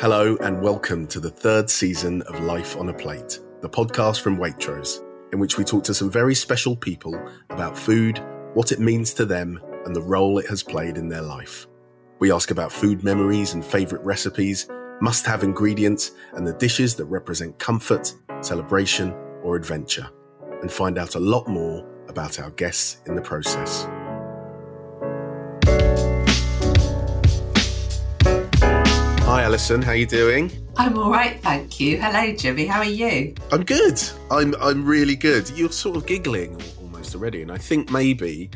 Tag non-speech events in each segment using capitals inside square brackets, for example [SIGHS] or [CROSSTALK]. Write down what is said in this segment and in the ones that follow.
Hello, and welcome to the third season of Life on a Plate, the podcast from Waitrose, in which we talk to some very special people about food, what it means to them, and the role it has played in their life. We ask about food memories and favourite recipes, must have ingredients, and the dishes that represent comfort, celebration, or adventure, and find out a lot more about our guests in the process. Hi Alison, how are you doing? I'm all right, thank you. Hello, Jimmy. How are you? I'm good. I'm I'm really good. You're sort of giggling almost already, and I think maybe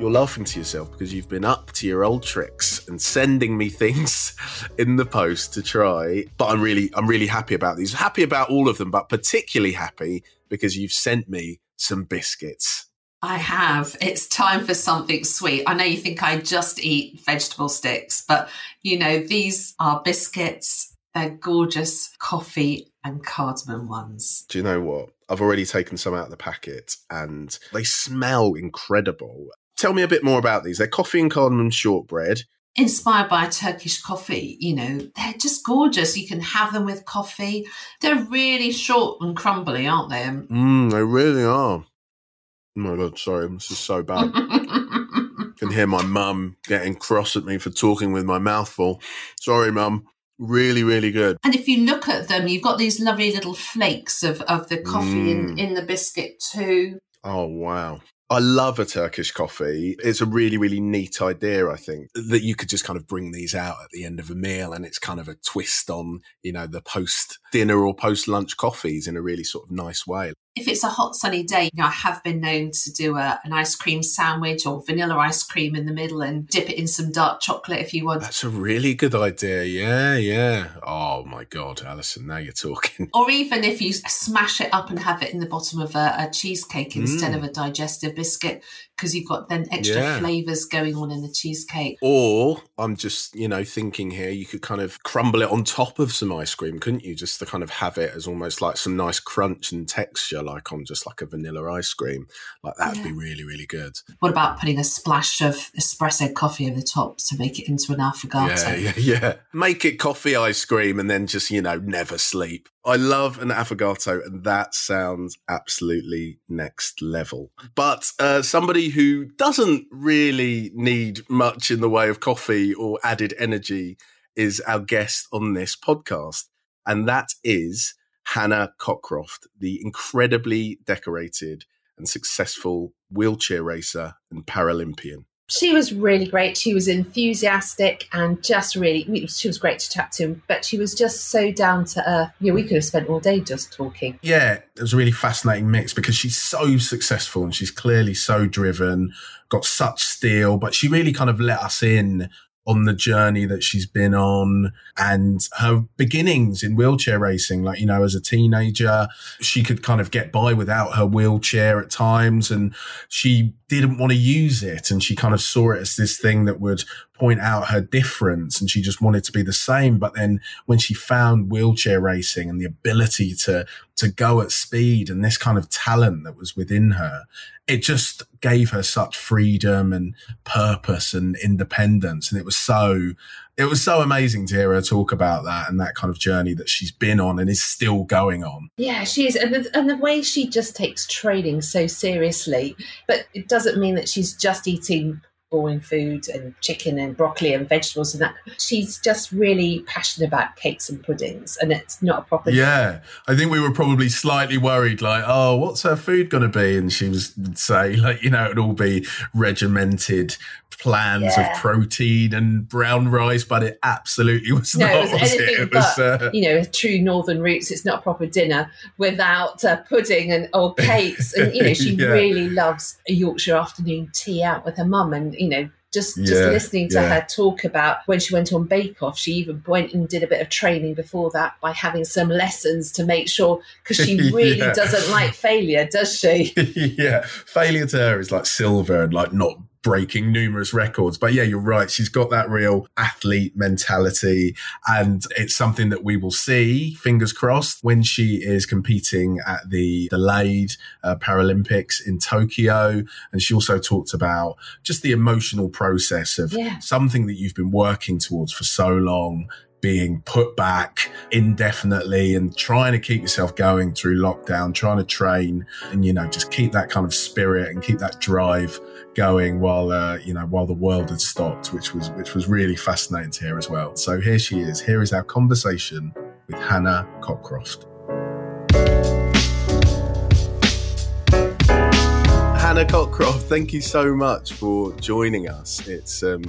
you're laughing to yourself because you've been up to your old tricks and sending me things [LAUGHS] in the post to try. But I'm really I'm really happy about these. Happy about all of them, but particularly happy because you've sent me some biscuits. I have. It's time for something sweet. I know you think I just eat vegetable sticks, but you know, these are biscuits. They're gorgeous coffee and cardamom ones. Do you know what? I've already taken some out of the packet and they smell incredible. Tell me a bit more about these. They're coffee and cardamom shortbread. Inspired by Turkish coffee, you know, they're just gorgeous. You can have them with coffee. They're really short and crumbly, aren't they? Mmm, they really are. Oh my god, sorry, this is so bad. [LAUGHS] can hear my mum getting cross at me for talking with my mouth full. Sorry, mum. Really, really good. And if you look at them, you've got these lovely little flakes of, of the coffee Mm. in, in the biscuit too. Oh wow. I love a Turkish coffee. It's a really, really neat idea, I think, that you could just kind of bring these out at the end of a meal and it's kind of a twist on, you know, the post dinner or post lunch coffees in a really sort of nice way. If it's a hot sunny day, you know, I have been known to do a, an ice cream sandwich or vanilla ice cream in the middle and dip it in some dark chocolate if you want. That's a really good idea. Yeah, yeah. Oh my God, Alison, now you're talking. [LAUGHS] Or even if you smash it up and have it in the bottom of a, a cheesecake instead Mm. of a digestive biscuit, because you've got then extra Yeah. flavours going on in the cheesecake. Or I'm just, you know, thinking here, you could kind of crumble it on top of some ice cream, couldn't you? Just to kind of have it as almost like some nice crunch and texture, like on just like a vanilla ice cream. Like that would be really, really good. What about putting a splash of espresso coffee over the top to make it into an affogato? Yeah, yeah, [LAUGHS] yeah. Make it coffee ice cream and then just, you know, never sleep. I love an affogato and that sounds absolutely next level. But uh, somebody who doesn't really need much in the way of coffee or added energy is our guest on this podcast. And that is Hannah Cockcroft, the incredibly decorated and successful wheelchair racer and Paralympian. She was really great. She was enthusiastic and just really, she was great to chat to, but she was just so down to earth. Yeah, we could have spent all day just talking. Yeah, it was a really fascinating mix because she's so successful and she's clearly so driven, got such steel, but she really kind of let us in on the journey that she's been on and her beginnings in wheelchair racing. Like, you know, as a teenager, she could kind of get by without her wheelchair at times and she didn't want to use it. And she kind of saw it as this thing that would point out her difference and she just wanted to be the same. But then when she found wheelchair racing and the ability to to go at speed and this kind of talent that was within her, it just gave her such freedom and purpose and independence. And it was so, it was so amazing to hear her talk about that and that kind of journey that she's been on and is still going on. Yeah, she is. And the, and the way she just takes training so seriously, but it doesn't mean that she's just eating boring food and chicken and broccoli and vegetables and that. She's just really passionate about cakes and puddings, and it's not a proper. Yeah. I think we were probably slightly worried, like, oh, what's her food going to be? And she was would say, like, you know, it'd all be regimented plans Yeah. of protein and brown rice, but it absolutely was No, not. it was was it? anything It was, but, uh, you know, true northern roots. It's not a proper dinner without uh, pudding and or cakes. And you know, she [LAUGHS] Yeah. really loves a Yorkshire afternoon tea out with her mum, and you know. Just, just Yeah, listening to yeah. her talk about when she went on Bake Off, she even went and did a bit of training before that by having some lessons to make sure because she [LAUGHS] really Yeah. doesn't like failure, does she? [LAUGHS] yeah, failure to her is like silver and like not breaking numerous records. But yeah, you're right. She's got that real athlete mentality. And it's something that we will see, fingers crossed, when she is competing at the delayed uh, Paralympics in Tokyo. And she also talked about just the emotional process of Yeah. something that you've been working towards for so long being put back indefinitely and trying to keep yourself going through lockdown, trying to train and, you know, just keep that kind of spirit and keep that drive going while, uh, you know, while the world had stopped, which was, which was really fascinating to hear as well. So here she is. Here is our conversation with Hannah Cockcroft. Hannah Cockcroft, thank you so much for joining us. It's um,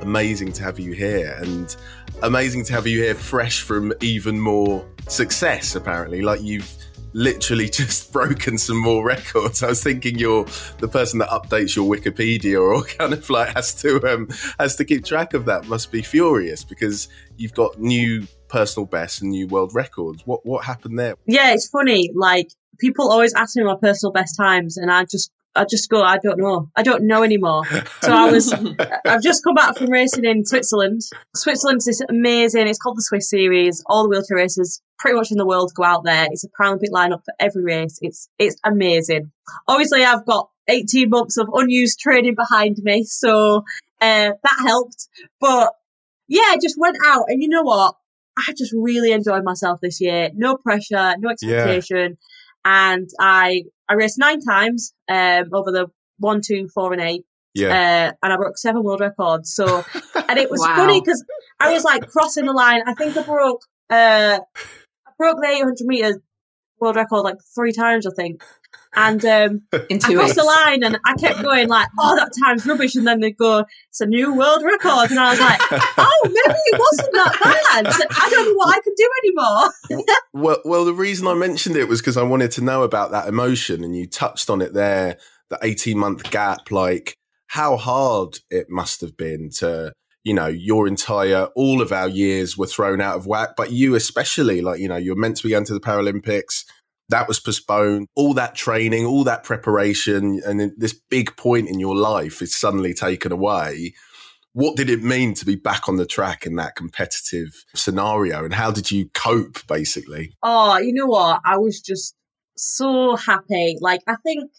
amazing to have you here and amazing to have you here fresh from even more success, apparently. Like you've literally [LAUGHS] just broken some more records. I was thinking you're the person that updates your Wikipedia or [LAUGHS] kind of like has to um, has to keep track of that must be furious because you've got new personal bests and new world records. What what happened there? Yeah, it's funny. Like people always ask me my personal best times, and I just I just go, I don't know. I don't know anymore. So I was, [LAUGHS] I've just come back from racing in Switzerland. Switzerland's this amazing, it's called the Swiss Series. All the wheelchair racers pretty much in the world go out there. It's a Paralympic lineup for every race. It's, it's amazing. Obviously I've got 18 months of unused training behind me. So, uh, that helped. But yeah, I just went out and you know what? I just really enjoyed myself this year. No pressure, no expectation. And I, I raced nine times, um, over the one, two, four, and eight. Yeah. Uh, and I broke seven world records. So, [LAUGHS] and it was Wow. funny because I was like crossing the line. I think I broke, uh, I broke the 800 meter world record like three times, I think. And, um, [LAUGHS] I crossed the line and I kept going like, oh, that time's rubbish. And then they go, it's a new world record. And I was like, [LAUGHS] oh, maybe it wasn't that bad. I don't know what I can do anymore. [LAUGHS] Well, well, the reason I mentioned it was because I wanted to know about that emotion, and you touched on it there. The eighteen month gap, like how hard it must have been to, you know, your entire, all of our years were thrown out of whack, but you especially, like, you know, you're meant to be going to the Paralympics. That was postponed. All that training, all that preparation, and this big point in your life is suddenly taken away. What did it mean to be back on the track in that competitive scenario? And how did you cope, basically? Oh, you know what? I was just so happy. Like I think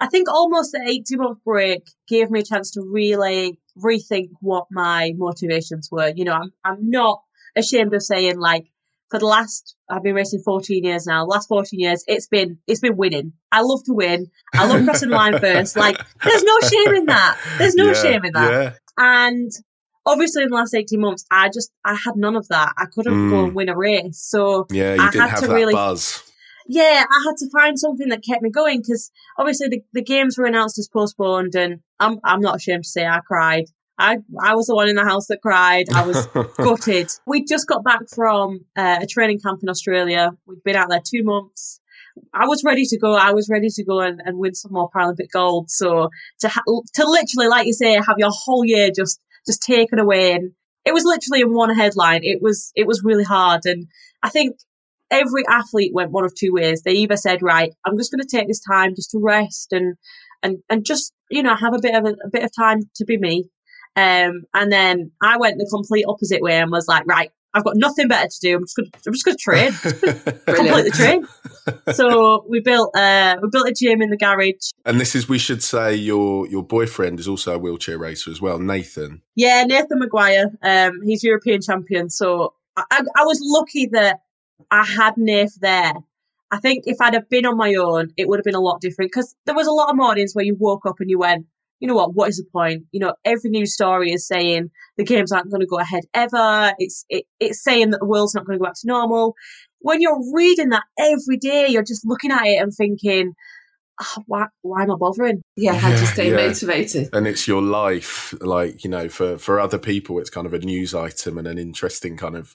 I think almost the 18 month break gave me a chance to really rethink what my motivations were. You know, I'm I'm not ashamed of saying like for the last I've been racing 14 years now. The last 14 years it's been it's been winning. I love to win. I love crossing the line [LAUGHS] first. Like there's no shame in that. There's no Yeah, shame in that. Yeah. And obviously in the last 18 months I just I had none of that. I couldn't go Mm. and win a race. So Yeah, you I didn't had have to that really- buzz. yeah, I had to find something that kept me going because obviously the, the games were announced as postponed, and I'm I'm not ashamed to say I cried. I I was the one in the house that cried. I was [LAUGHS] gutted. We just got back from uh, a training camp in Australia. We'd been out there two months. I was ready to go. I was ready to go and, and win some more Paralympic gold. So to ha- to literally, like you say, have your whole year just just taken away, and it was literally in one headline. It was it was really hard, and I think every athlete went one of two ways. They either said, "Right, I'm just going to take this time just to rest and and and just you know have a bit of a, a bit of time to be me," um, and then I went the complete opposite way and was like, "Right, I've got nothing better to do. I'm just going to I'm just to train, [LAUGHS] completely train." so we built uh we built a gym in the garage. and this is, we should say, your your boyfriend is also a wheelchair racer as well, Nathan. Yeah, Nathan Maguire. Um, he's European champion. So I, I, I was lucky that I had Nath there. I think if I'd have been on my own, it would have been a lot different because there was a lot of mornings where you woke up and you went, you know what, what is the point? You know, every news story is saying the games aren't going to go ahead ever. It's it, it's saying that the world's not going to go back to normal. When you're reading that every day, you're just looking at it and thinking, oh, why, why am I bothering? Yeah, how to Yeah, stay yeah. motivated. and it's your life like you know for for other people it's kind of a news item and an interesting kind of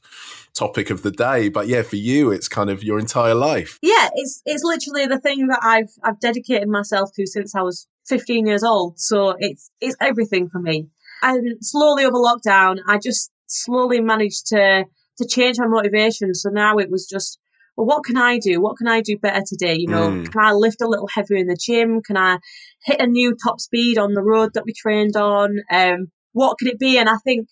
topic of the day but yeah for you it's kind of your entire life yeah, it's it's literally the thing that I've I've dedicated myself to since I was 15 years old. So it's it's everything for me. And slowly over lockdown, I just slowly managed to to change my motivation. So now it was just, well, what can I do? What can I do better today? You know, Mm. can I lift a little heavier in the gym? Can I hit a new top speed on the road that we trained on. Um, what could it be? And I think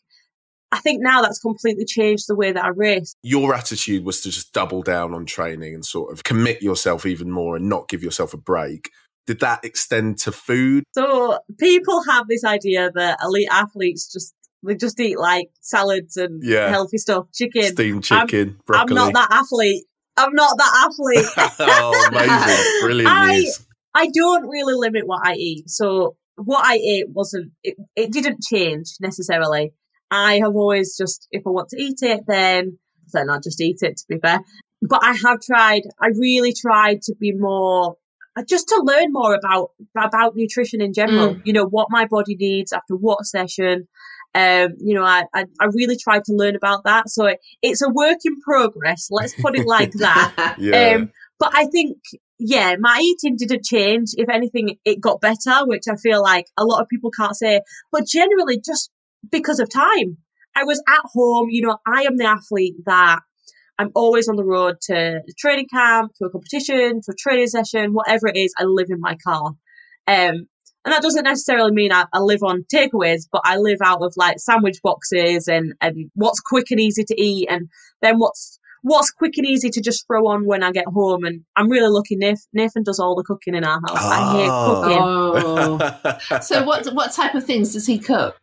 I think now that's completely changed the way that I race. Your attitude was to just double down on training and sort of commit yourself even more and not give yourself a break. Did that extend to food? So people have this idea that elite athletes just they just eat like salads and Yeah. healthy stuff, chicken. Steamed chicken, broccoli. I'm not that athlete. I'm not that athlete. [LAUGHS] oh, amazing. [LAUGHS] Brilliant I- news. I don't really limit what I eat. So what I ate wasn't it, it didn't change necessarily. I have always just if I want to eat it then then I'll just eat it to be fair. But I have tried I really tried to be more just to learn more about about nutrition in general. You know, what my body needs after what session. Um, you know, I, I, I really tried to learn about that. So it, it's a work in progress. Let's put it like [LAUGHS] that. Yeah. Um, but I think, yeah, my eating didn't change. If anything, it got better, which I feel like a lot of people can't say. But generally, just because of time, I was at home. You know, I am the athlete that I'm always on the road to a training camp, to a competition, to a training session, whatever it is. I live in my car. Um, and that doesn't necessarily mean I, I live on takeaways, but I live out of like sandwich boxes and, and what's quick and easy to eat and then what's what's quick and easy to just throw on when I get home. And I'm really lucky Nathan, Nathan does all the cooking in our house. I hate Oh. cooking. Oh. so what what type of things does he cook?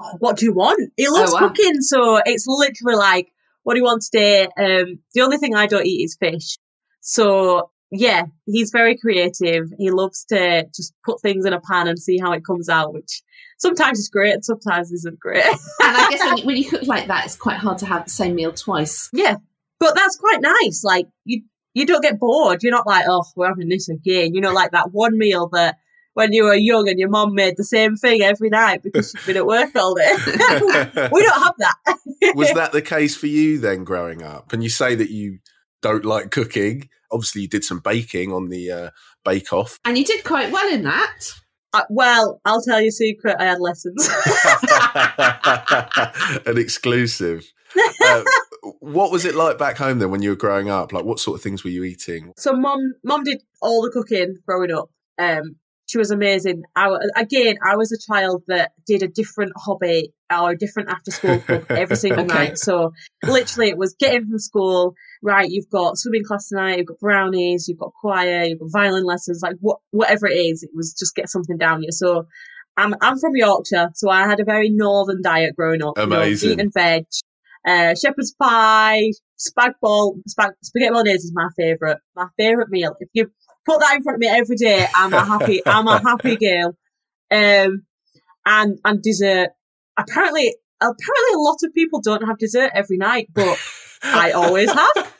Oh, what do you want? He loves Oh, wow. cooking, so it's literally like, what do you want today? Um, the only thing I don't eat is fish. So yeah, he's very creative. He loves to just put things in a pan and see how it comes out, which sometimes is great, sometimes isn't great. And I guess when [LAUGHS] you, when you cook like that, it's quite hard to have the same meal twice. yeah, but that's quite nice. Like you, you don't get bored. You're not like, oh, we're having this again. You know, like that one meal that when you were young and your mom made the same thing every night because she'd been at work all day. [LAUGHS] we don't have that. Was that the case for you then growing up? And you say that you don't like cooking. Obviously, you did some baking on the uh, Bake Off. And you did quite well in that. Uh, well, I'll tell you a secret. I had lessons. [LAUGHS] An exclusive. Uh, what was it like back home then when you were growing up? Like, what sort of things were you eating? so mom, mom did all the cooking growing up. Um, she was amazing. I, again, I was a child that did a different hobby or a different after school club every [LAUGHS] single Okay. night. So literally, it was getting from school. Right, you've got swimming class tonight. You've got brownies. You've got choir. You've got violin lessons. Like what, whatever it is, it was just get something down you. So. I'm I'm from Yorkshire, so I had a very northern diet growing up. you know, Amazing. meat and veg, uh, shepherd's pie, spag bol, spag, spaghetti bolognese is my favourite, my favourite meal. If you put that in front of me every day, I'm a happy, I'm a happy [LAUGHS] girl. Um, and, and dessert. Apparently, apparently a lot of people don't have dessert every night, but [LAUGHS] I always have.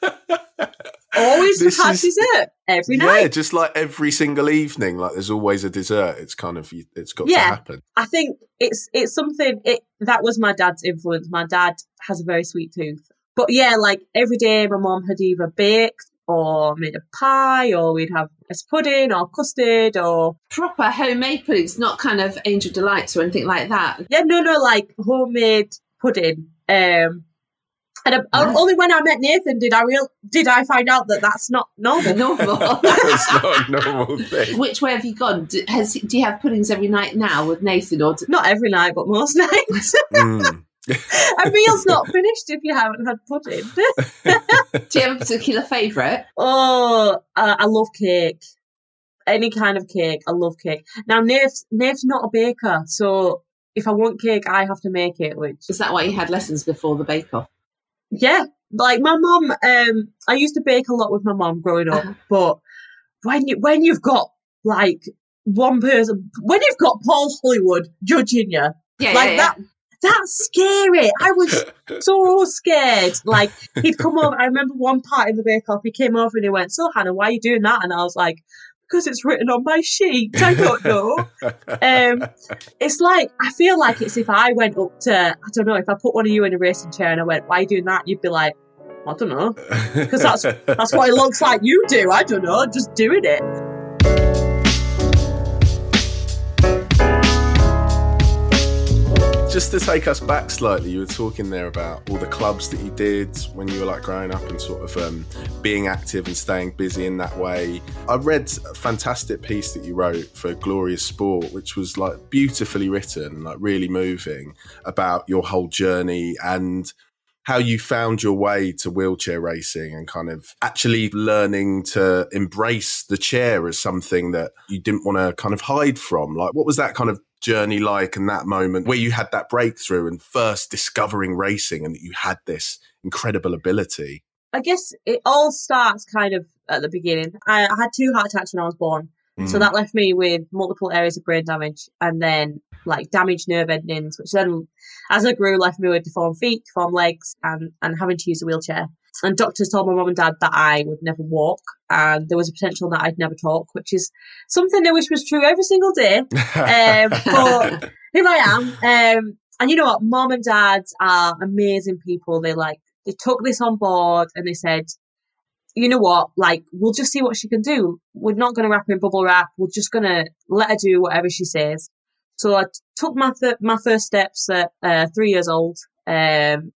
Always This have is- dessert every yeah, night. just like every single evening, like there's always a dessert. It's kind of it's got to happen. I think it's it's something it that was my dad's influence. My dad has a very sweet tooth. But yeah, like every day my mom had either baked or made a pie or we'd have rice pudding or custard or Proper homemade puddings, not kind of angel delights or anything like that. yeah, no no like homemade pudding. Um and uh, Nice. only when I met Nathan did I real did I find out that that's not normal. Normal. [LAUGHS] it's not a normal thing. Which way have you gone? Do, has, do you have puddings every night now with Nathan, or do, Not every night, but most [LAUGHS] nights. Mm. [LAUGHS] a meal's not finished if you haven't had pudding. [LAUGHS] do you have a particular favourite? Oh, uh, I love cake. Any kind of cake, I love cake. Now, Nate's, Nate's not a baker, so if I want cake, I have to make it. Which, Is that why you had lessons before the Bake Off? yeah, like my mum. Um, I used to bake a lot with my mum growing up, Uh-huh. but when you when you've got like one person, when you've got Paul Hollywood judging you, Yeah, like yeah, that. That's scary. I was [LAUGHS] so scared. Like he'd come over. I remember one part in the Bake Off. He came over and he went, "So Hannah, why are you doing that?" And I was like, "Because it's written on my sheet. I don't know." um, it's like I feel like it's if I went up to I don't know if I put one of you in a racing chair and I went, "Why are you doing that?" You'd be like, "I don't know." Because that's that's what it looks like you do. I don't know. Just doing it. Just to take us back slightly, you were talking there about all the clubs that you did when you were like growing up and sort of um, being active and staying busy in that way. I read a fantastic piece that you wrote for Glorious Sport, which was like beautifully written, like really moving about your whole journey and how you found your way to wheelchair racing and kind of actually learning to embrace the chair as something that you didn't want to kind of hide from. Like, what was that kind of journey like and that moment where you had that breakthrough and first discovering racing and that you had this incredible ability? I guess it all starts kind of at the beginning. I, I had two heart attacks when I was born. Mm. So that left me with multiple areas of brain damage and then like damaged nerve endings, which then, as I grew, left me with deformed feet, deformed legs, and, and having to use a wheelchair. And doctors told my mum and dad that I would never walk, and there was a potential that I'd never talk, which is something I wish was true every single day. [LAUGHS] um, but here I am. Um, and you know what? Mom and dad are amazing people. They like they took this on board and they said, you know what? Like we'll just see what she can do. We're not going to wrap her in bubble wrap. We're just going to let her do whatever she says. So I took my th- my first steps at uh, three years old, um,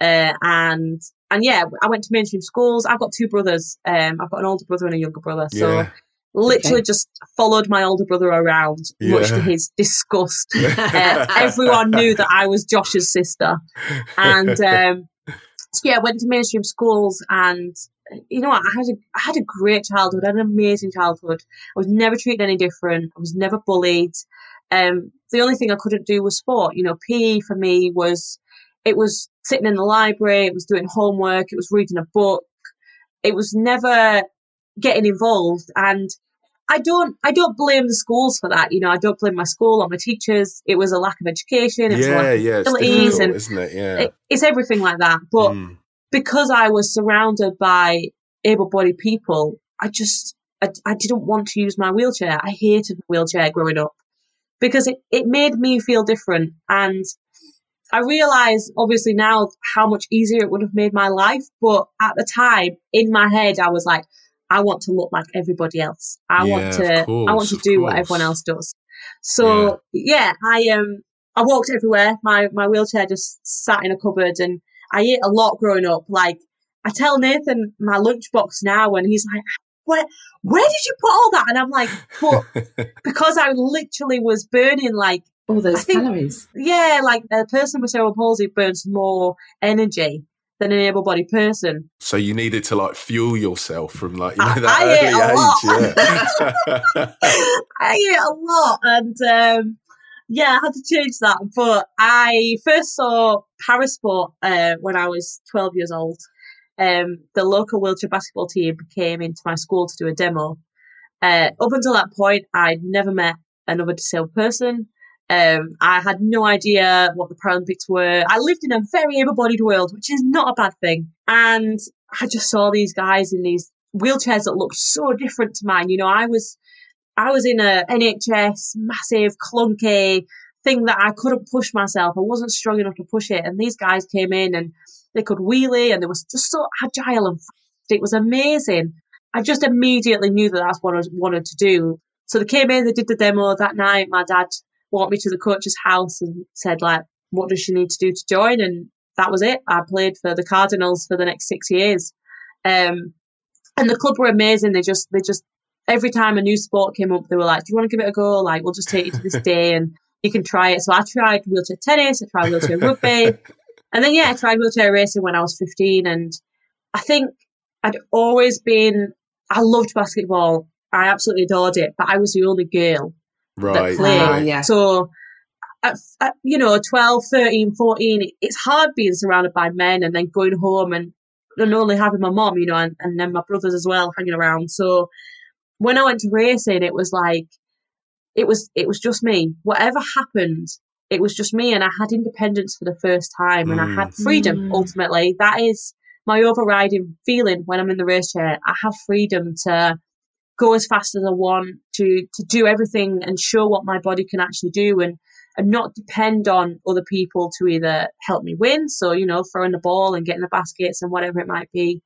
uh, and and yeah, I went to mainstream schools. I've got two brothers. Um, I've got an older brother and a younger brother. So yeah. literally okay. just followed my older brother around, yeah. much to his disgust. [LAUGHS] uh, everyone knew that I was Josh's sister, and um, [LAUGHS] so yeah, went to mainstream schools and you know what? I had a I had a great childhood. I had an amazing childhood. I was never treated any different. I was never bullied. Um, the only thing I couldn't do was sport. You know, PE for me was it was sitting in the library, it was doing homework, it was reading a book. It was never getting involved and I don't I don't blame the schools for that. You know, I don't blame my school or my teachers. It was a lack of education, it was yeah, a lack of yeah, facilities and isn't it? Yeah. It, it's everything like that. But mm. because I was surrounded by able bodied people, I just I, I didn't want to use my wheelchair. I hated the wheelchair growing up because it, it made me feel different. And I realize obviously now how much easier it would have made my life. But at the time in my head, I was like, I want to look like everybody else. I yeah, want to, course, I want to do course. what everyone else does. So yeah. yeah, I, um, I walked everywhere. My, my wheelchair just sat in a cupboard and I ate a lot growing up. Like I tell Nathan my lunchbox now and he's like, where where did you put all that? And I'm like, but [LAUGHS] because I literally was burning like all those think, calories. Yeah, like a person with cerebral palsy burns more energy than an able-bodied person. So you needed to like fuel yourself from like you know that I, early age. Yeah. [LAUGHS] [LAUGHS] I ate a lot, and um, yeah, I had to change that. But I first saw parasport uh, when I was 12 years old um, the local wheelchair basketball team came into my school to do a demo. Uh, up until that point, I'd never met another disabled person. Um, I had no idea what the Paralympics were. I lived in a very able-bodied world, which is not a bad thing. And I just saw these guys in these wheelchairs that looked so different to mine. You know, I was, I was in a NHS massive clunky thing that I couldn't push myself. I wasn't strong enough to push it. And these guys came in and they could wheelie and they were just so agile and fast. It was amazing. I just immediately knew that that's what I wanted to do. So they came in, they did the demo that night. My dad walked me to the coach's house and said, like, what does she need to do to join? And that was it. I played for the Cardinals for the next six years. Um, and the club were amazing. They just, they just, every time a new sport came up, they were like, do you want to give it a go? Like, we'll just take you to this [LAUGHS] day and you can try it. So I tried wheelchair tennis, I tried wheelchair [LAUGHS] rugby. And then, yeah, I tried wheelchair racing when I was 15. And I think I'd always been, I loved basketball. I absolutely adored it, but I was the only girl right, that played. Right. yeah. So, at, at, you know, 12, 13, 14, it's hard being surrounded by men and then going home and, and only having my mom, you know, and, and then my brothers as well hanging around. So when I went to racing, it was like, it was, it was just me. Whatever happened, it was just me and I had independence for the first time and mm. I had mm. freedom mm. ultimately. That is my overriding feeling when I'm in the race chair. I have freedom to go as fast as I want, to to do everything and show what my body can actually do and and not depend on other people to either help me win, so you know, throwing the ball and getting the baskets and whatever it might be,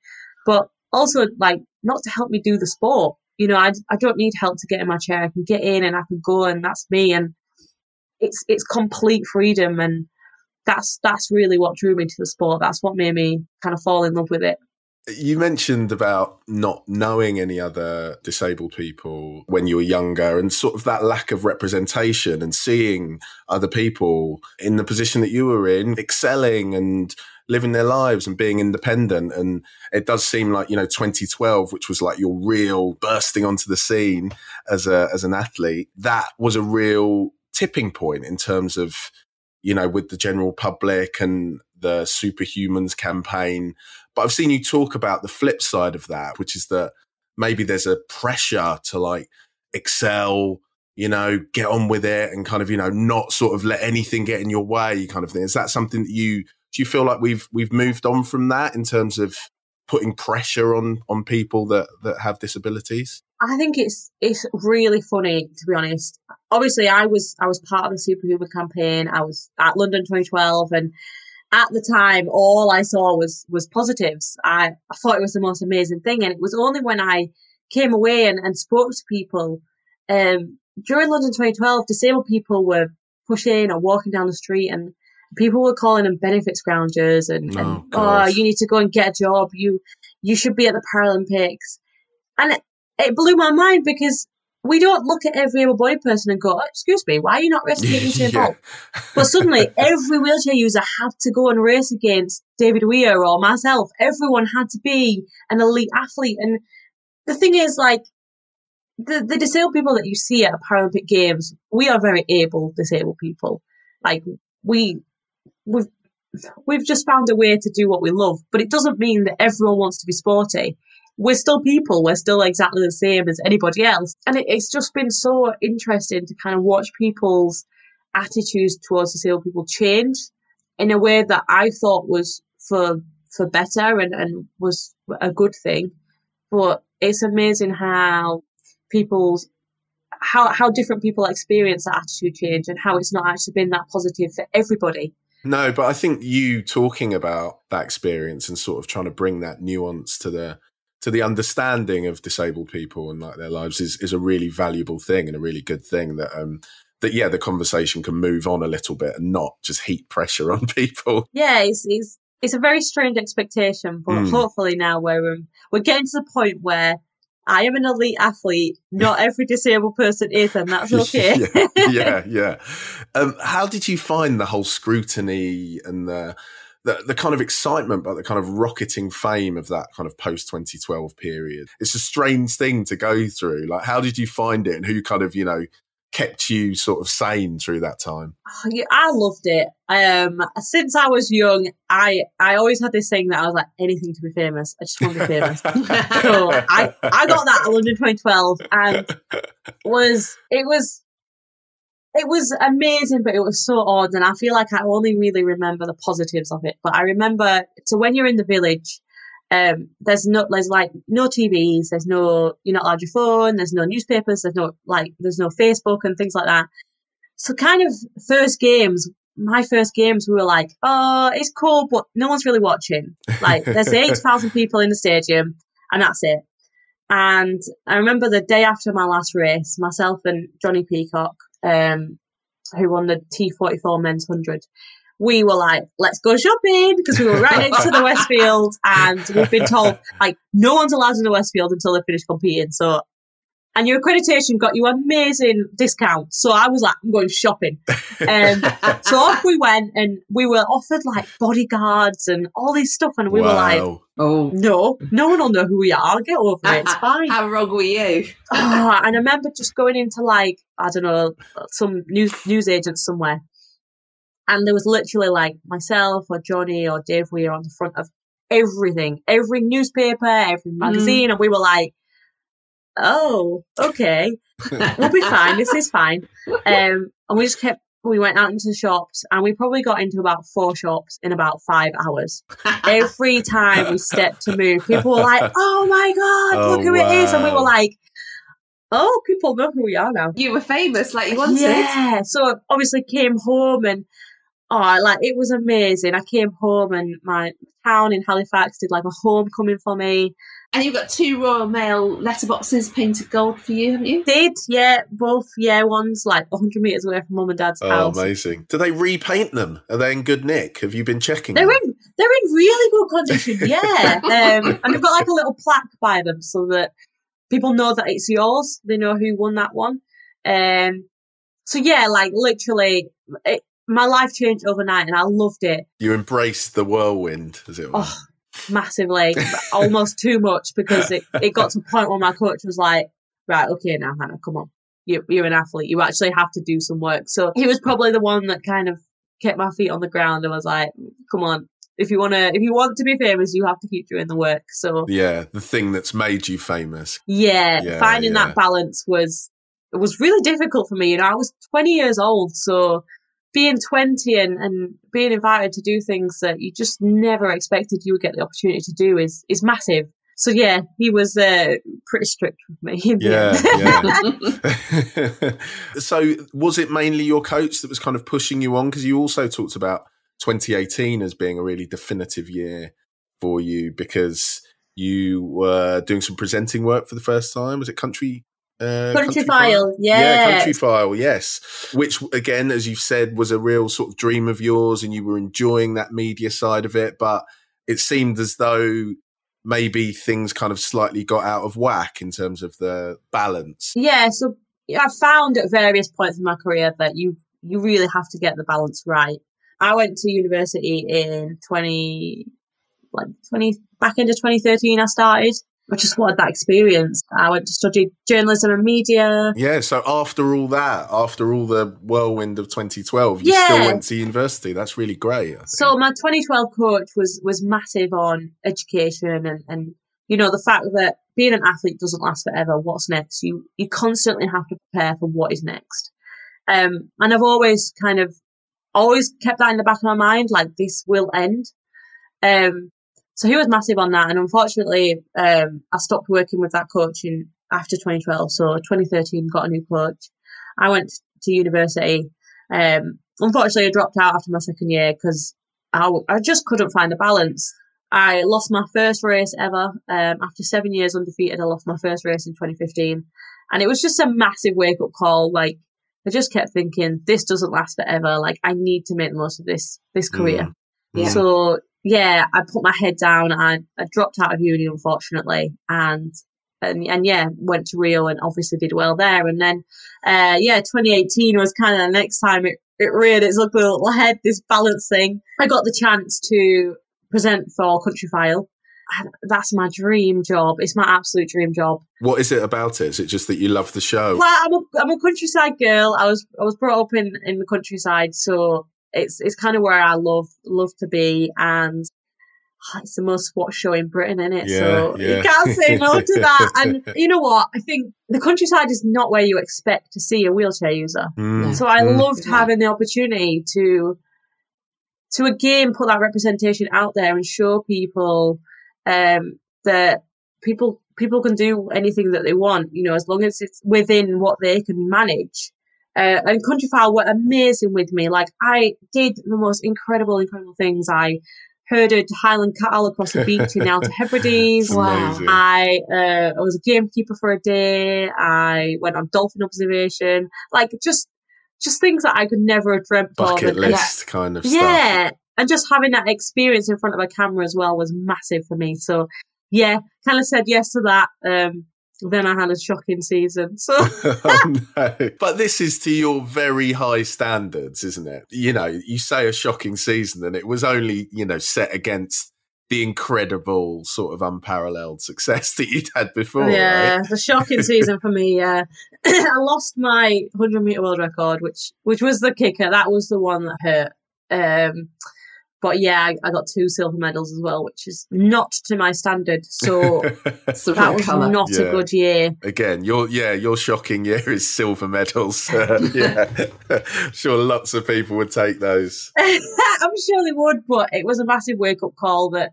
but also like not to help me do the sport. You know, I, I don't need help to get in my chair. I can get in and I can go and that's me. And it's it's complete freedom and that's that's really what drew me to the sport. That's what made me kind of fall in love with it. You mentioned about not knowing any other disabled people when you were younger and sort of that lack of representation and seeing other people in the position that you were in, excelling and living their lives and being independent. And it does seem like, you know, 2012, which was like your real bursting onto the scene as a, as an athlete, that was a real tipping point in terms of, you know, with the general public and the superhumans campaign but I've seen you talk about the flip side of that, which is that maybe there's a pressure to like excel, you know, get on with it and kind of, you know, not sort of let anything get in your way kind of thing. Is that something that you do you feel like we've we've moved on from that in terms of putting pressure on on people that that have disabilities? I think it's it's really funny to be honest. Obviously, I was I was part of the Superhuman campaign. I was at London 2012, and at the time, all I saw was was positives. I, I thought it was the most amazing thing, and it was only when I came away and, and spoke to people um, during London 2012, disabled people were pushing or walking down the street, and people were calling them benefit scroungers, and, oh, and oh, you need to go and get a job. You you should be at the Paralympics, and it, it blew my mind because we don't look at every able-bodied person and go, oh, "Excuse me, why are you not racing against Usain Bolt?" But suddenly, every wheelchair user had to go and race against David Weir or myself. Everyone had to be an elite athlete, and the thing is, like the the disabled people that you see at Paralympic Games, we are very able disabled people. Like we we've we've just found a way to do what we love, but it doesn't mean that everyone wants to be sporty we're still people. We're still exactly the same as anybody else. And it, it's just been so interesting to kind of watch people's attitudes towards disabled people change in a way that I thought was for for better and, and was a good thing. But it's amazing how people's how how different people experience that attitude change and how it's not actually been that positive for everybody. No, but I think you talking about that experience and sort of trying to bring that nuance to the to the understanding of disabled people and like their lives is is a really valuable thing and a really good thing that um that yeah the conversation can move on a little bit and not just heat pressure [LAUGHS] on people yeah it's it's, it's a very strange expectation but mm. hopefully now we're um, we're getting to the point where I am an elite athlete. [LAUGHS] Not every disabled person is, and that's [LAUGHS] okay. yeah, yeah. yeah. Um, how did you find the whole scrutiny and the the, the kind of excitement, but the kind of rocketing fame of that kind of post 2012 period. It's a strange thing to go through. Like, how did you find it and who kind of, you know, kept you sort of sane through that time? Oh, yeah, I loved it. Um, since I was young, I I always had this thing that I was like anything to be famous. I just want to be famous. [LAUGHS] [LAUGHS] so I I got that at London 2012 and [LAUGHS] was it was it was amazing, but it was so odd. And I feel like I only really remember the positives of it. But I remember, so when you're in the village, um, there's no, there's like no TVs, there's no, you're not allowed your phone, there's no newspapers, there's no, like, there's no Facebook and things like that. So kind of first games, my first games, we were like, oh, it's cool, but no one's really watching. Like, there's [LAUGHS] 8,000 people in the stadium, and that's it. And I remember the day after my last race, myself and Jonnie Peacock, um, who won the T44 men's 100, we were like, let's go shopping because we were right next to the Westfield and we've been told like no one's allowed in the Westfield until they finish competing. So and your accreditation got you amazing discounts. So I was like, I'm going shopping. Um, [LAUGHS] so off we went, and we were offered like bodyguards and all this stuff, and we wow. were like, Oh no, no one will know who we are. I'll Get over it. It's [LAUGHS] fine. How wrong were you? Oh, and I remember just going into like I don't know some news news agent somewhere, and there was literally like myself or Jonnie or Dave Weir on the front of everything, every newspaper, every mm. magazine, mm. and we were like oh, okay, [LAUGHS] we'll be fine. This is fine. Um, and we just kept. We went out into shops, and we probably got into about four shops in about five hours. [LAUGHS] Every time we stepped to move, people were like, [LAUGHS] "Oh my god, oh, look who wow. it is!" And we were like, "Oh, people know who we are now." You were famous, like you wanted. Yeah. So obviously came home and Oh, like it was amazing. I came home and my town in Halifax did like a homecoming for me. And you've got two Royal Mail letterboxes painted gold for you, haven't you? Did yeah, both yeah ones like 100 meters away from mum and dad's house. Oh, house. amazing. Do they repaint them? Are they in good nick? Have you been checking They're them? in they're in really good condition, [LAUGHS] yeah. um, and they've got like a little plaque by them so that people know that it's yours. They know who won that one. Um, so yeah, like literally, it, my life changed overnight, and I loved it You embraced the whirlwind, as it were. Oh, massively, [LAUGHS] almost too much because it, it got to a point where my coach was like, right, okay, now Hannah, come on, you, you're an athlete, you actually have to do some work. So he was probably the one that kind of kept my feet on the ground and was like, come on. If you wanna, if you want to be famous, you have to keep doing the work. So Yeah, the thing that's made you famous. yeah, Yeah, finding yeah. that balance was it was really difficult for me. You know, I was 20 years old, so being 20 and, and being invited to do things that you just never expected you would get the opportunity to do is is massive. So yeah, he was uh, pretty strict with me. [LAUGHS] Yeah, yeah. [LAUGHS] so, was it mainly your coach that was kind of pushing you on? Because you also talked about 2018 as being a really definitive year for you because you were doing some presenting work for the first time. Was it Country? Uh, Country File, yeah. Country File, yes. Which, again, as you've said, was a real sort of dream of yours, and you were enjoying that media side of it. But it seemed as though maybe things kind of slightly got out of whack in terms of the balance. Yeah, so I found at various points in my career that you you really have to get the balance right. I went to university in twenty like twenty back into twenty thirteen I started. I just wanted that experience. I went to study journalism and media. Yeah, so after all that, after all the whirlwind of 2012, you still went to university. That's really great. So my 2012 coach was was massive on education and and you know the fact that being an athlete doesn't last forever. What's next? You you constantly have to prepare for what is next. Um, and I've always kind of always kept that in the back of my mind, like this will end. Um, so he was massive on that, and unfortunately, um, I stopped working with that coach in after 2012. So 2013 got a new coach. I went to university. Um, unfortunately, I dropped out after my second year because I just couldn't find the balance. I lost my first race ever. Um, after seven years undefeated, I lost my first race in 2015. And it was just a massive wake up call. Like, I just kept thinking, this doesn't last forever. Like, I need to make the most of this, this career. Mm. Yeah. So, yeah, I put my head down. I, I dropped out of uni, unfortunately. And, and, and yeah, went to Rio and obviously did well there. And then, uh, yeah, 2018 was kind of the next time it, it reared its ugly little head, this balance thing. I got the chance to present for Countryfile. That's my dream job. It's my absolute dream job. What is it about it? Is it just that you love the show? Well, I'm a I'm a countryside girl. I was I was brought up in, in the countryside, so it's it's kind of where I love love to be, and ah, [SIGHS] it's the most watched show in Britain, isn't it? so Yeah, yeah. you can't say no to that. [LAUGHS] And you know what? I think the countryside is not where you expect to see a wheelchair user. Mm, So I mm. loved Yeah. having the opportunity to to again put that representation out there and show people um, that people people can do anything that they want, you know, as long as it's within what they can manage. Uh, and Countryfile were amazing with me. Like I did the most incredible, incredible things. I herded Highland cattle across the beach in the [LAUGHS] Outer Hebrides. Wow. amazing. I uh, I was a gamekeeper for a day. I went on dolphin observation, like just just things that I could never have dreamt Bucket of. And- list kind of stuff. yeah, and just having that experience in front of a camera as well was massive for me. So yeah, kind of said yes to that. Um, then I had a shocking season. So [LAUGHS] [LAUGHS] oh, no. But this is to your very high standards, isn't it? You know, you say a shocking season, and it was only, you know, set against the incredible sort of unparalleled success [LAUGHS] that you'd had before, yeah, right? the shocking season for me. Yeah, [COUGHS] I lost my 100 meter world record, which which was the kicker. That was the one that hurt. Um, but yeah, I, I got two silver medals as well, which is not to my standard. So [LAUGHS] that was colour. not Yeah. a good year. Again, your yeah, your shocking year is silver medals. Uh, [LAUGHS] [LAUGHS] yeah, sure, lots of people would take those. I'm sure they would, but it was a massive wake up call that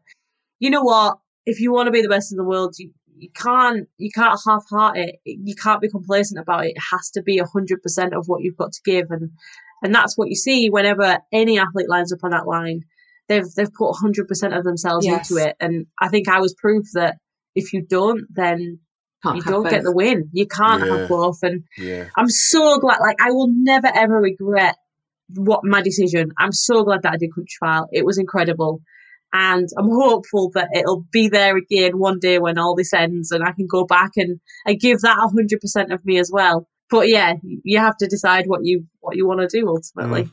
you know what? If you want to be the best in the world, you you can't you can't half heart it. You can't be complacent about it. It has to be hundred percent of what you've got to give. And And that's what you see whenever any athlete lines up on that line. They've they've put 100% of themselves Yes. into it, and I think I was proof that if you don't, then Can't you don't get the win. You can't Yeah. have both, and Yeah. I'm so glad. Like I will never ever regret what my decision. I'm so glad that I did Countryfile. It was incredible, and I'm hopeful that it'll be there again one day when all this ends, and I can go back and, and give that hundred percent of me as well. But yeah, you have to decide what you what you want to do ultimately. Mm.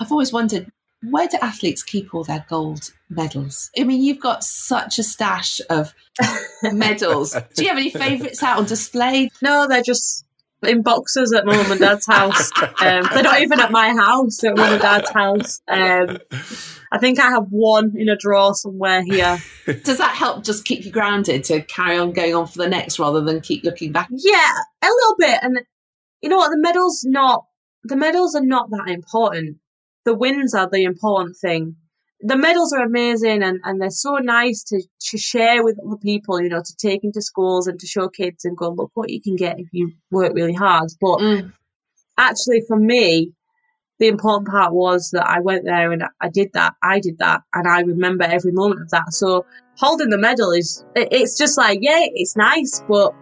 I've always wondered where do athletes keep all their gold medals? I mean, you've got such a stash of [LAUGHS] medals. Do you have any favourites out on display? No, they're just in boxes at mum and dad's house. Um, they're not even at my house. They're at mum and dad's house. Um, I think I have one in a drawer somewhere here. Does that help just keep you grounded to carry on going on for the next rather than keep looking back? Yeah, a little bit. And you know what? The medals not the medals are not that important. The wins are the important thing. The medals are amazing and, and they're so nice to, to share with other people, you know, to take into schools and to show kids and go, look what you can get if you work really hard. But Mm. actually for me, the important part was that I went there and I did that. I did that, and I remember every moment of that. So holding the medal is it, it's just like yeah, it's nice, but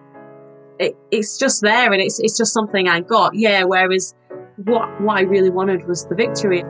it, it's just there, and it's it's just something I got. Yeah. Whereas what what I really wanted was the victory.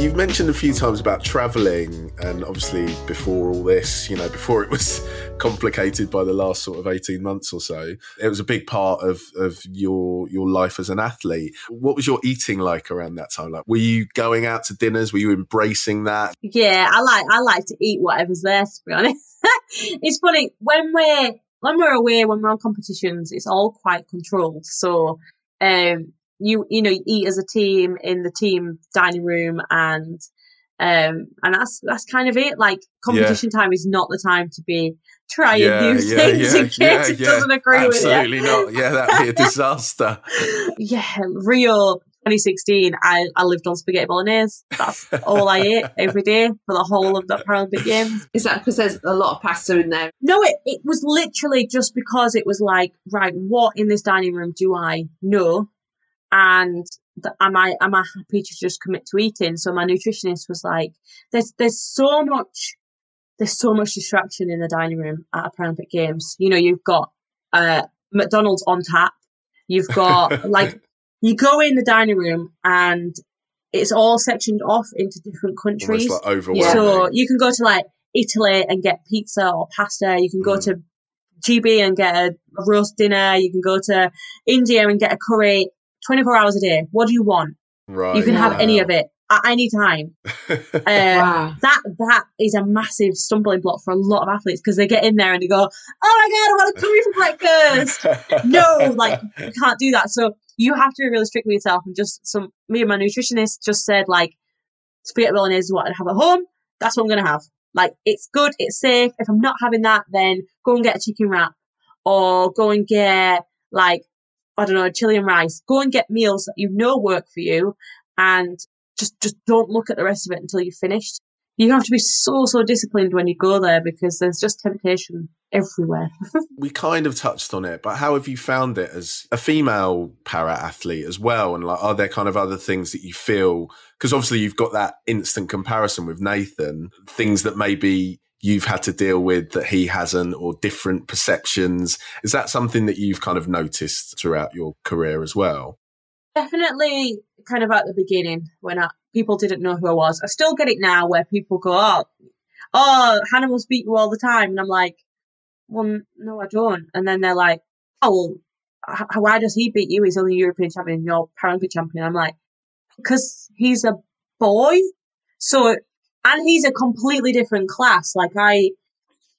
You've mentioned a few times about traveling, and obviously before all this, you know, before it was [LAUGHS] complicated by the last sort of eighteen months or so, it was a big part of of your your life as an athlete. What was your eating like around that time? Like, were you going out to dinners? Were you embracing that? Yeah, I like I like to eat whatever's there. To be honest, [LAUGHS] it's funny when we're when we're away when we're on competitions, it's all quite controlled. So, um, you you know you eat as a team in the team dining room and um and that's that's kind of it. Like competition time is not the time to be trying new things [LAUGHS] in case it doesn't agree with you. Absolutely not. Yeah, that'd be a [LAUGHS] disaster. Yeah, Rio 2016, I, I lived on spaghetti bolognese. That's all I ate [LAUGHS] every day for the whole of the Paralympic Games. Is that because there's a lot of pasta in there? No, it, it was literally just because it was like, right, what in this dining room do I know? And th- am I am I happy to just commit to eating? So my nutritionist was like, there's there's so much there's so much distraction in the dining room at a Paralympic Games. You know, you've got uh, McDonald's on tap. You've got [LAUGHS] like you go in the dining room and it's all sectioned off into different countries. Like. So you can go to like Italy and get pizza or pasta. You can go Mm. to GB and get a, roast dinner. You can go to India and get a curry. 24 hours a day. What do you want? right. You can have any of it at any time. Uh, [LAUGHS] wow. That that is a massive stumbling block for a lot of athletes because they get in there and they go, "Oh my god, I want a curry for breakfast." [LAUGHS] no, like you can't do that. So you have to be really strict with yourself. And just some me and my nutritionist just said like spaghetti bolognese is what I'd have at home. That's what I'm gonna have. Like it's good, it's safe. If I'm not having that, then go and get a chicken wrap or go and get like I don't know, chili and rice. Go and get meals that you know work for you and just just don't look at the rest of it until you've finished. You have to be so so disciplined when you go there because there's just temptation everywhere. [LAUGHS] we kind of touched on it, but how have you found it as a female para athlete as well? And like, are there kind of other things that you feel? Because obviously you've got that instant comparison with Nathan, things that maybe you've had to deal with that he hasn't, or different perceptions. Is that something that you've kind of noticed throughout your career as well? Definitely kind of at the beginning when I, people didn't know who I was. I still get it now where people go, oh, oh, Hannah must beat you all the time. And I'm like, well, no, I don't. And then they're like, oh, well, why does he beat you? He's only European champion, you're Paralympic champion. I'm like, because he's a boy. So, and he's a completely different class. Like I,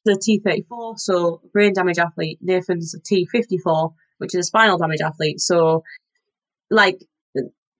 the T34, so brain damage athlete. Nathan's a T54, which is a spinal damage athlete. So, like,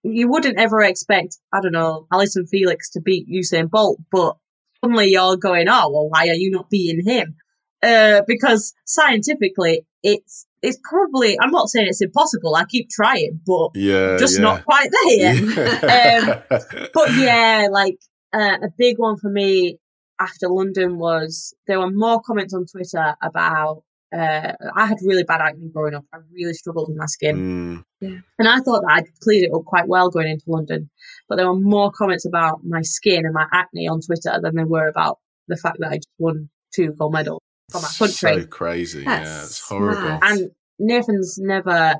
you wouldn't ever expect, I don't know, Allyson Felix to beat Usain Bolt, but suddenly you're going, oh, well, why are you not beating him? Uh, because scientifically, it's it's probably, I'm not saying it's impossible, I keep trying, but Yeah, just yeah. not quite there yet. [LAUGHS] Um, but [LAUGHS] yeah, like uh, a big one for me after London was there were more comments on Twitter about Uh, I had really bad acne growing up. I really struggled with my skin. Mm. And I thought that I'd cleared it up quite well going into London. But there were more comments about my skin and my acne on Twitter than there were about the fact that I just won two gold medals for my country. So crazy. That's yeah, it's horrible. mad. And Nathan's never,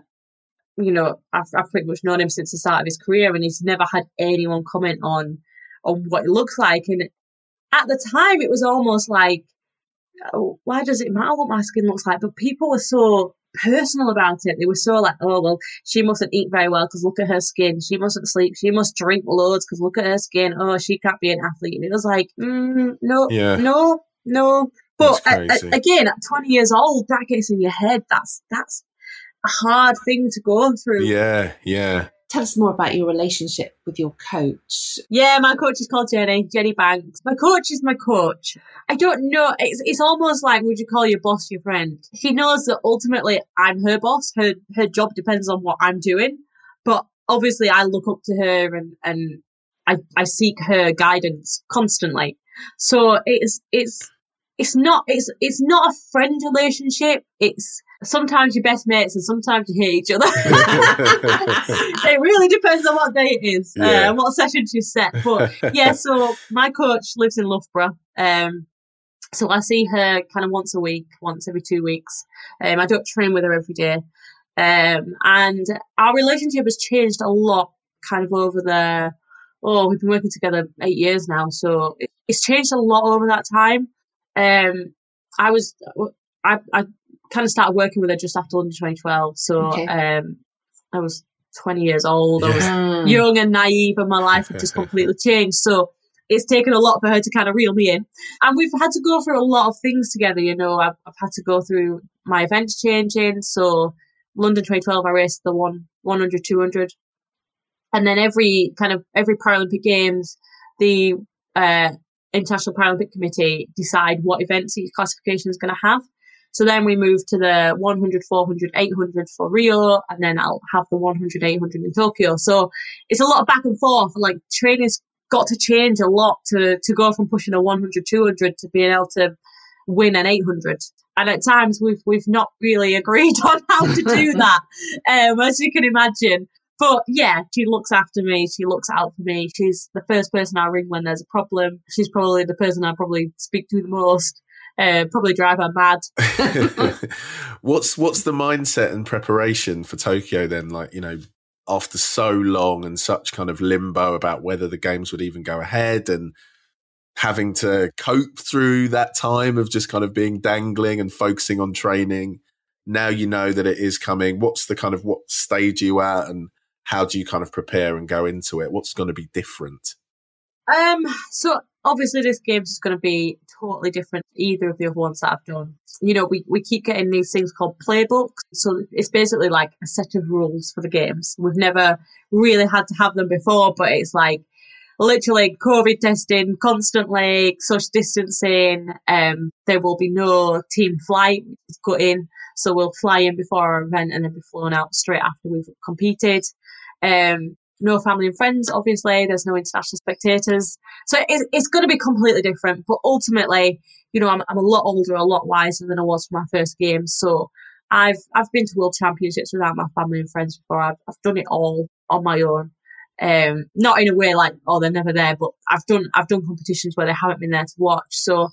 you know, I've, I've pretty much known him since the start of his career, and he's never had anyone comment on on what it looks like. And at the time, it was almost like, oh, why does it matter what my skin looks like? But people were so personal about it. They were so like, oh well, she mustn't eat very well because look at her skin. She mustn't sleep. She must drink loads because look at her skin. Oh, she can't be an athlete. And it was like, mm, no, Yeah. no, no. But a- a- again, at 20 years old, that gets in your head. That's that's a hard thing to go through. Yeah, yeah. Tell us more about your relationship with your coach. Yeah, my coach is called Jenny, Jenny Banks. My coach is my coach. I don't know. It's it's almost like would you call your boss your friend? She knows that ultimately I'm her boss. Her her job depends on what I'm doing, but obviously I look up to her and and I I seek her guidance constantly. So it's it's it's not it's it's not a friend relationship. It's sometimes your best mates and sometimes you hate each other. [LAUGHS] [LAUGHS] it really depends on what day it is uh, and what sessions you set. But [LAUGHS] yeah, so my coach lives in Loughborough. Um, so I see her kind of once a week, once every two weeks. Um, I don't train with her every day. Um, and our relationship has changed a lot kind of over the, oh, we've been working together eight years now. So it's changed a lot over that time. Um, I was, I, I kind of started working with her just after London 2012. So Okay. um, I was 20 years old. I was Mm. young and naive and my life had just completely changed. So it's taken a lot for her to kind of reel me in. And we've had to go through a lot of things together, you know. I've, I've had to go through my events changing. So London 2012, I raced the one 100, 200. And then every kind of every Paralympic Games, the uh, International Paralympic Committee decide what events each classification is going to have. So then we move to the 100, 400, 800 for Rio, and then I'll have the 100, 800 in Tokyo. So it's a lot of back and forth. Like training's got to change a lot to, to go from pushing a 100, 200 to being able to win an 800. And at times we've we've not really [LAUGHS] agreed on how to do [LAUGHS] that, um, as you can imagine. But yeah, she looks after me. She looks out for me. She's the first person I ring when there's a problem. She's probably the person I probably speak to the most. Uh, probably drive her mad. [LAUGHS] [LAUGHS] what's what's the mindset and preparation for Tokyo then? Like you know, after so long and such kind of limbo about whether the games would even go ahead and having to cope through that time of just kind of being dangling and focusing on training. Now you know that it is coming. What's the kind of what stage you at and how do you kind of prepare and go into it? What's going to be different? Um, so obviously this game is going to be totally different to either of the other ones that I've done. You know, we, we keep getting these things called playbooks. So it's basically like a set of rules for the games. We've never really had to have them before, but it's like literally COVID testing constantly, social distancing. Um, there will be no team flight, gutting. So we'll fly in before our event and then be flown out straight after we've competed. Um, no family and friends, obviously. There's no international spectators. So it, it's going to be completely different. But ultimately, you know, I'm, I'm a lot older, a lot wiser than I was for my first game. So I've I've been to world championships without my family and friends before. I've, I've done it all on my own. Um, not in a way like oh they're never there, but I've done I've done competitions where they haven't been there to watch. So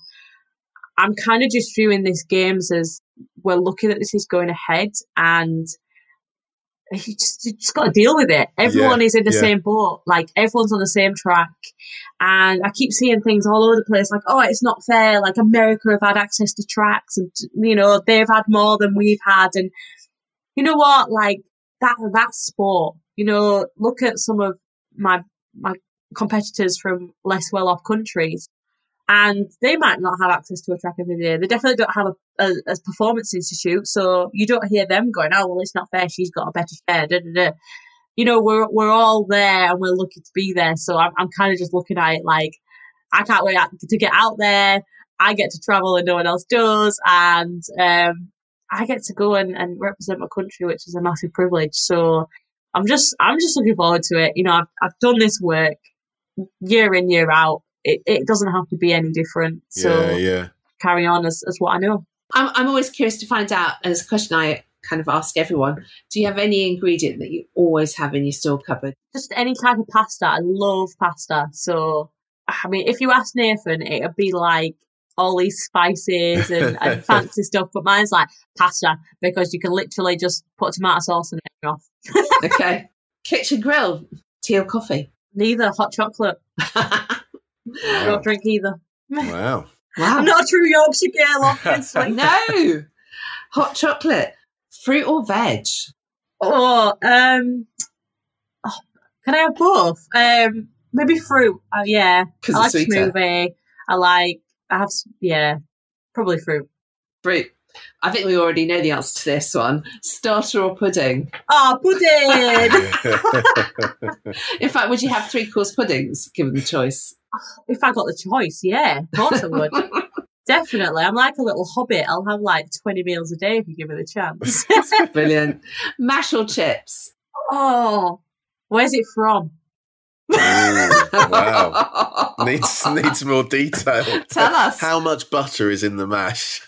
I'm kind of just viewing these games as we're lucky that this is going ahead and you just, you just got to deal with it. Everyone Yeah, is in the yeah. same boat. Like everyone's on the same track. And I keep seeing things all over the place like, oh, it's not fair. Like America have had access to tracks and, you know, they've had more than we've had. And you know what? Like that, that's sport. You know, look at some of my, my competitors from less well off countries and they might not have access to a track every day. They definitely don't have a, a, a performance institute, so you don't hear them going, "Oh, well, it's not fair. She's got a better share." Da, da, da. You know, we're we're all there and we're lucky to be there. So I'm I'm kind of just looking at it like I can't wait to get out there. I get to travel and no one else does, and um, I get to go and, and represent my country, which is a massive privilege. So I'm just I'm just looking forward to it. You know, I've I've done this work year in year out. It it doesn't have to be any different. So yeah, yeah. carry on as, as what I know. I'm, I'm always curious to find out, and it's a question I kind of ask everyone do you have any ingredient that you always have in your store cupboard? Just any type of pasta. I love pasta. So, I mean, if you ask Nathan, it'd be like all these spices and, [LAUGHS] and fancy stuff, but mine's like pasta because you can literally just put tomato sauce in it off. okay. [LAUGHS] Kitchen grill, tea or coffee? Neither hot chocolate. [LAUGHS] Wow. Don't drink either. Wow. Wow. I'm not a true Yorkshire girl, obviously. [LAUGHS] no. Hot chocolate, fruit or veg? oh, um, oh, can I have both? Um, maybe fruit. Oh, yeah. Because I like it's sweeter. smoothie. I like. I have. Yeah, probably fruit. Fruit. I think we already know the answer to this one. Starter or pudding? Oh, pudding. [LAUGHS] In fact, would you have three course puddings given the choice? If I got the choice, yeah, of course I would. [LAUGHS] Definitely. I'm like a little hobbit. I'll have like 20 meals a day if you give me the chance. [LAUGHS] [LAUGHS] Brilliant. Mash or chips? oh, where's it from? Ooh, wow. Needs needs more detail. Tell us. How much butter is in the mash?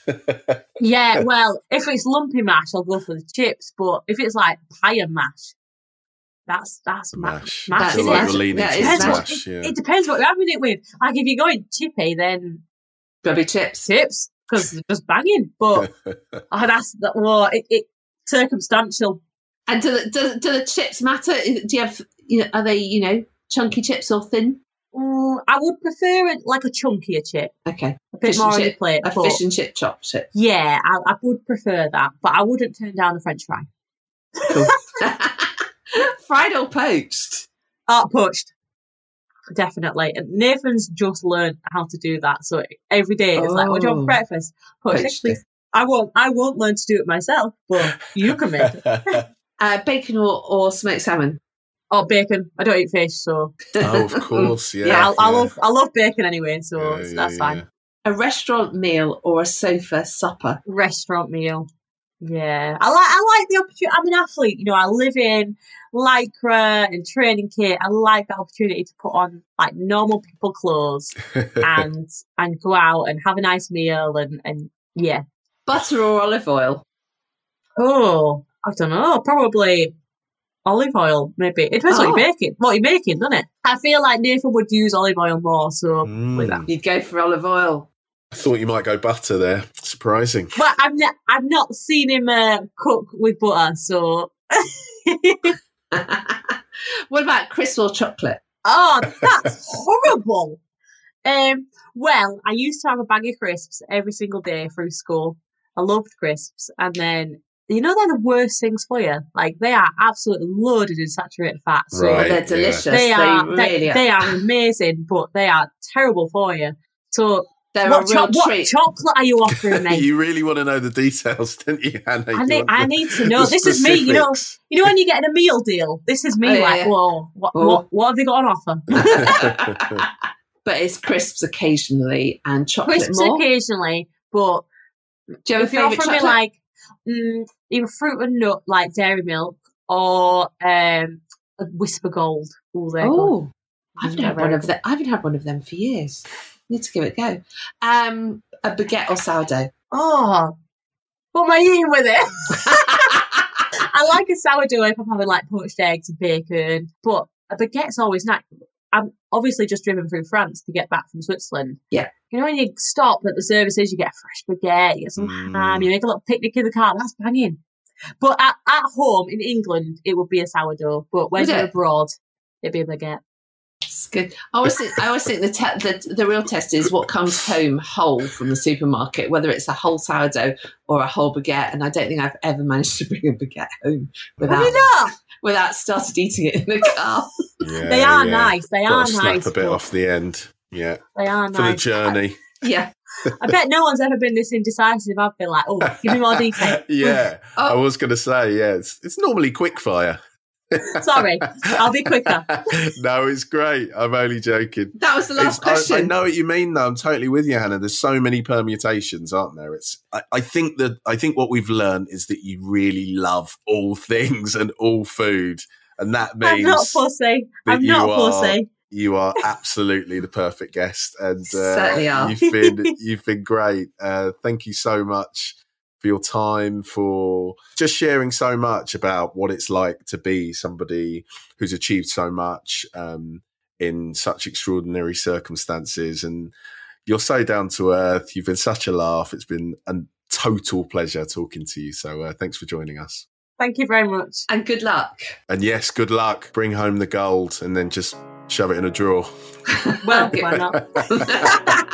Yeah, well, if it's lumpy mash, I'll go for the chips. But if it's like pie and mash, that's that's ma- mash. mash, That's feel like mash. we're leaning That to Depends mash. Yeah. It depends what you're having it with. Like if you're going chippy, then Grubby chips. chips because they're just banging. But oh, [LAUGHS] that's that. Well, it, it circumstantial. And do the, do, do the chips matter? Do you have, you know, are they, you know, chunky chips or thin? Mm, I would prefer it like a chunkier chip, Okay. a bit Fish and more on your chip- plate. A but- fish and chip chop chip. Yeah, I, I would prefer that, but I wouldn't turn down a French fry. Fried [LAUGHS] or poached? Oh, poached. Definitely. And Nathan's just learned how to do that. So every day it's like, what do you want Oh. for breakfast? Poached, Poached. please. I won't I won't learn to do it myself, but you can make it. [LAUGHS] Uh, bacon or, or smoked salmon? Oh, bacon. I don't eat fish, so oh, of course. [LAUGHS] Yeah. yeah, I, I love I love bacon anyway, so Yeah, yeah, that's yeah. fine. A restaurant meal or a sofa supper? Restaurant meal. Yeah, I like I like the opportunity. I'm an athlete, you know. I live in lycra and training kit. I like the opportunity to put on like normal people clothes [LAUGHS] and and go out and have a nice meal and and yeah. Butter or olive oil? Oh, I don't know. Probably olive oil, maybe. It depends what Oh. you're making. What you're making, doesn't it? I feel like Nathan would use olive oil more. So, with that. Mm. You'd go for olive oil. I thought you might go butter there. Surprising. But I've ne- I've not seen him uh, cook with butter. So, [LAUGHS] what about crisp or chocolate? oh, that's horrible. Um. Well, I used to have a bag of crisps every single day through school. I loved crisps, and then. You know they're the worst things for you. Like they are absolutely loaded in saturated fat. So Right. they're yeah. delicious. they are really they, are. they are amazing, but they are terrible for you. So They're what, a real cho- what chocolate are you offering [LAUGHS] me? you really want to know the details, [LAUGHS] don't you, Hannah? I need, I the- need to [LAUGHS] know. This is me. You know, specifics. you know when you get a meal deal. This is me. Oh, like, yeah. whoa, what, Oh. what, what have they got on offer? but it's crisps occasionally and chocolate Crisps more. occasionally, but Do you have if a you're offering chocolate? me like mm, either fruit and nut, like dairy milk, or um, a Wispa Gold. Ooh, they're good. oh, I haven't Mm, had one of them. I haven't had one of them for years. Need to give it a go. Um, a baguette or sourdough? Oh, what am I eating with it? [LAUGHS] I like a sourdough if I'm having like poached eggs and bacon, but a baguette's always nice. I'm obviously just driven through France to get back from Switzerland. Yeah. You know, when you stop at the services, you get a fresh baguette, you get some Mm. ham, you make a little picnic in the car. That's banging. But at, at home in England, it would be a sourdough. But when Would you're it? abroad, it'd be a baguette. It's good. I always think, I always think the, te- the the real test is what comes home whole from the supermarket, whether it's a whole sourdough or a whole baguette. And I don't think I've ever managed to bring a baguette home without without started eating it in the [LAUGHS] car. Yeah, They are yeah. nice. They Gotta are snap nice. a bit off the end. Yeah, They are for the nice. journey. [LAUGHS] yeah. I bet no one's ever been this indecisive. I've been like, oh, give me more [LAUGHS] detail. yeah, oh. I Oh. was going to say, yeah, it's, it's normally quick fire. [LAUGHS] Sorry, I'll be quicker. [LAUGHS] no, it's great. I'm only joking. That was the last It's- question. I, know what you mean, though. I'm totally with you, Hannah. There's so many permutations, aren't there? It's. I, I think that I think what we've learned is that you really love all [LAUGHS] things and all food, and that means I'm not fussy. that I'm not you are- fussy. you are absolutely the perfect guest, and uh, Certainly are. you've been you've been great. Uh, thank you so much for your time, for just sharing so much about what it's like to be somebody who's achieved so much um, in such extraordinary circumstances. And you're so down to earth. You've been such a laugh. It's been a total pleasure talking to you. So uh, thanks for joining us. Thank you very much. And good luck. And yes, good luck. Bring home the gold and then just shove it in a drawer. Well, [LAUGHS] why not? [LAUGHS]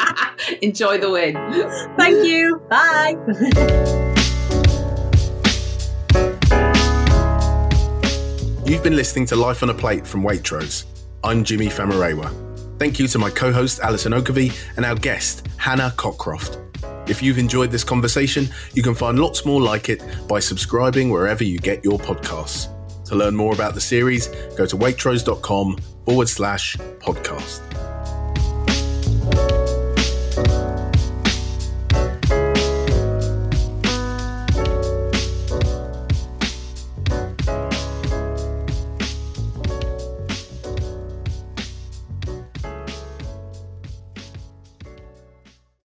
Enjoy the win. Thank you. Bye. You've been listening to Life on a Plate from Waitrose. I'm Jimmy Famurewa. Thank you to my co host Alison Oakervee and our guest Hannah Cockroft. If you've enjoyed this conversation, you can find lots more like it by subscribing wherever you get your podcasts. To learn more about the series, go to waitrose.com forward slash podcast.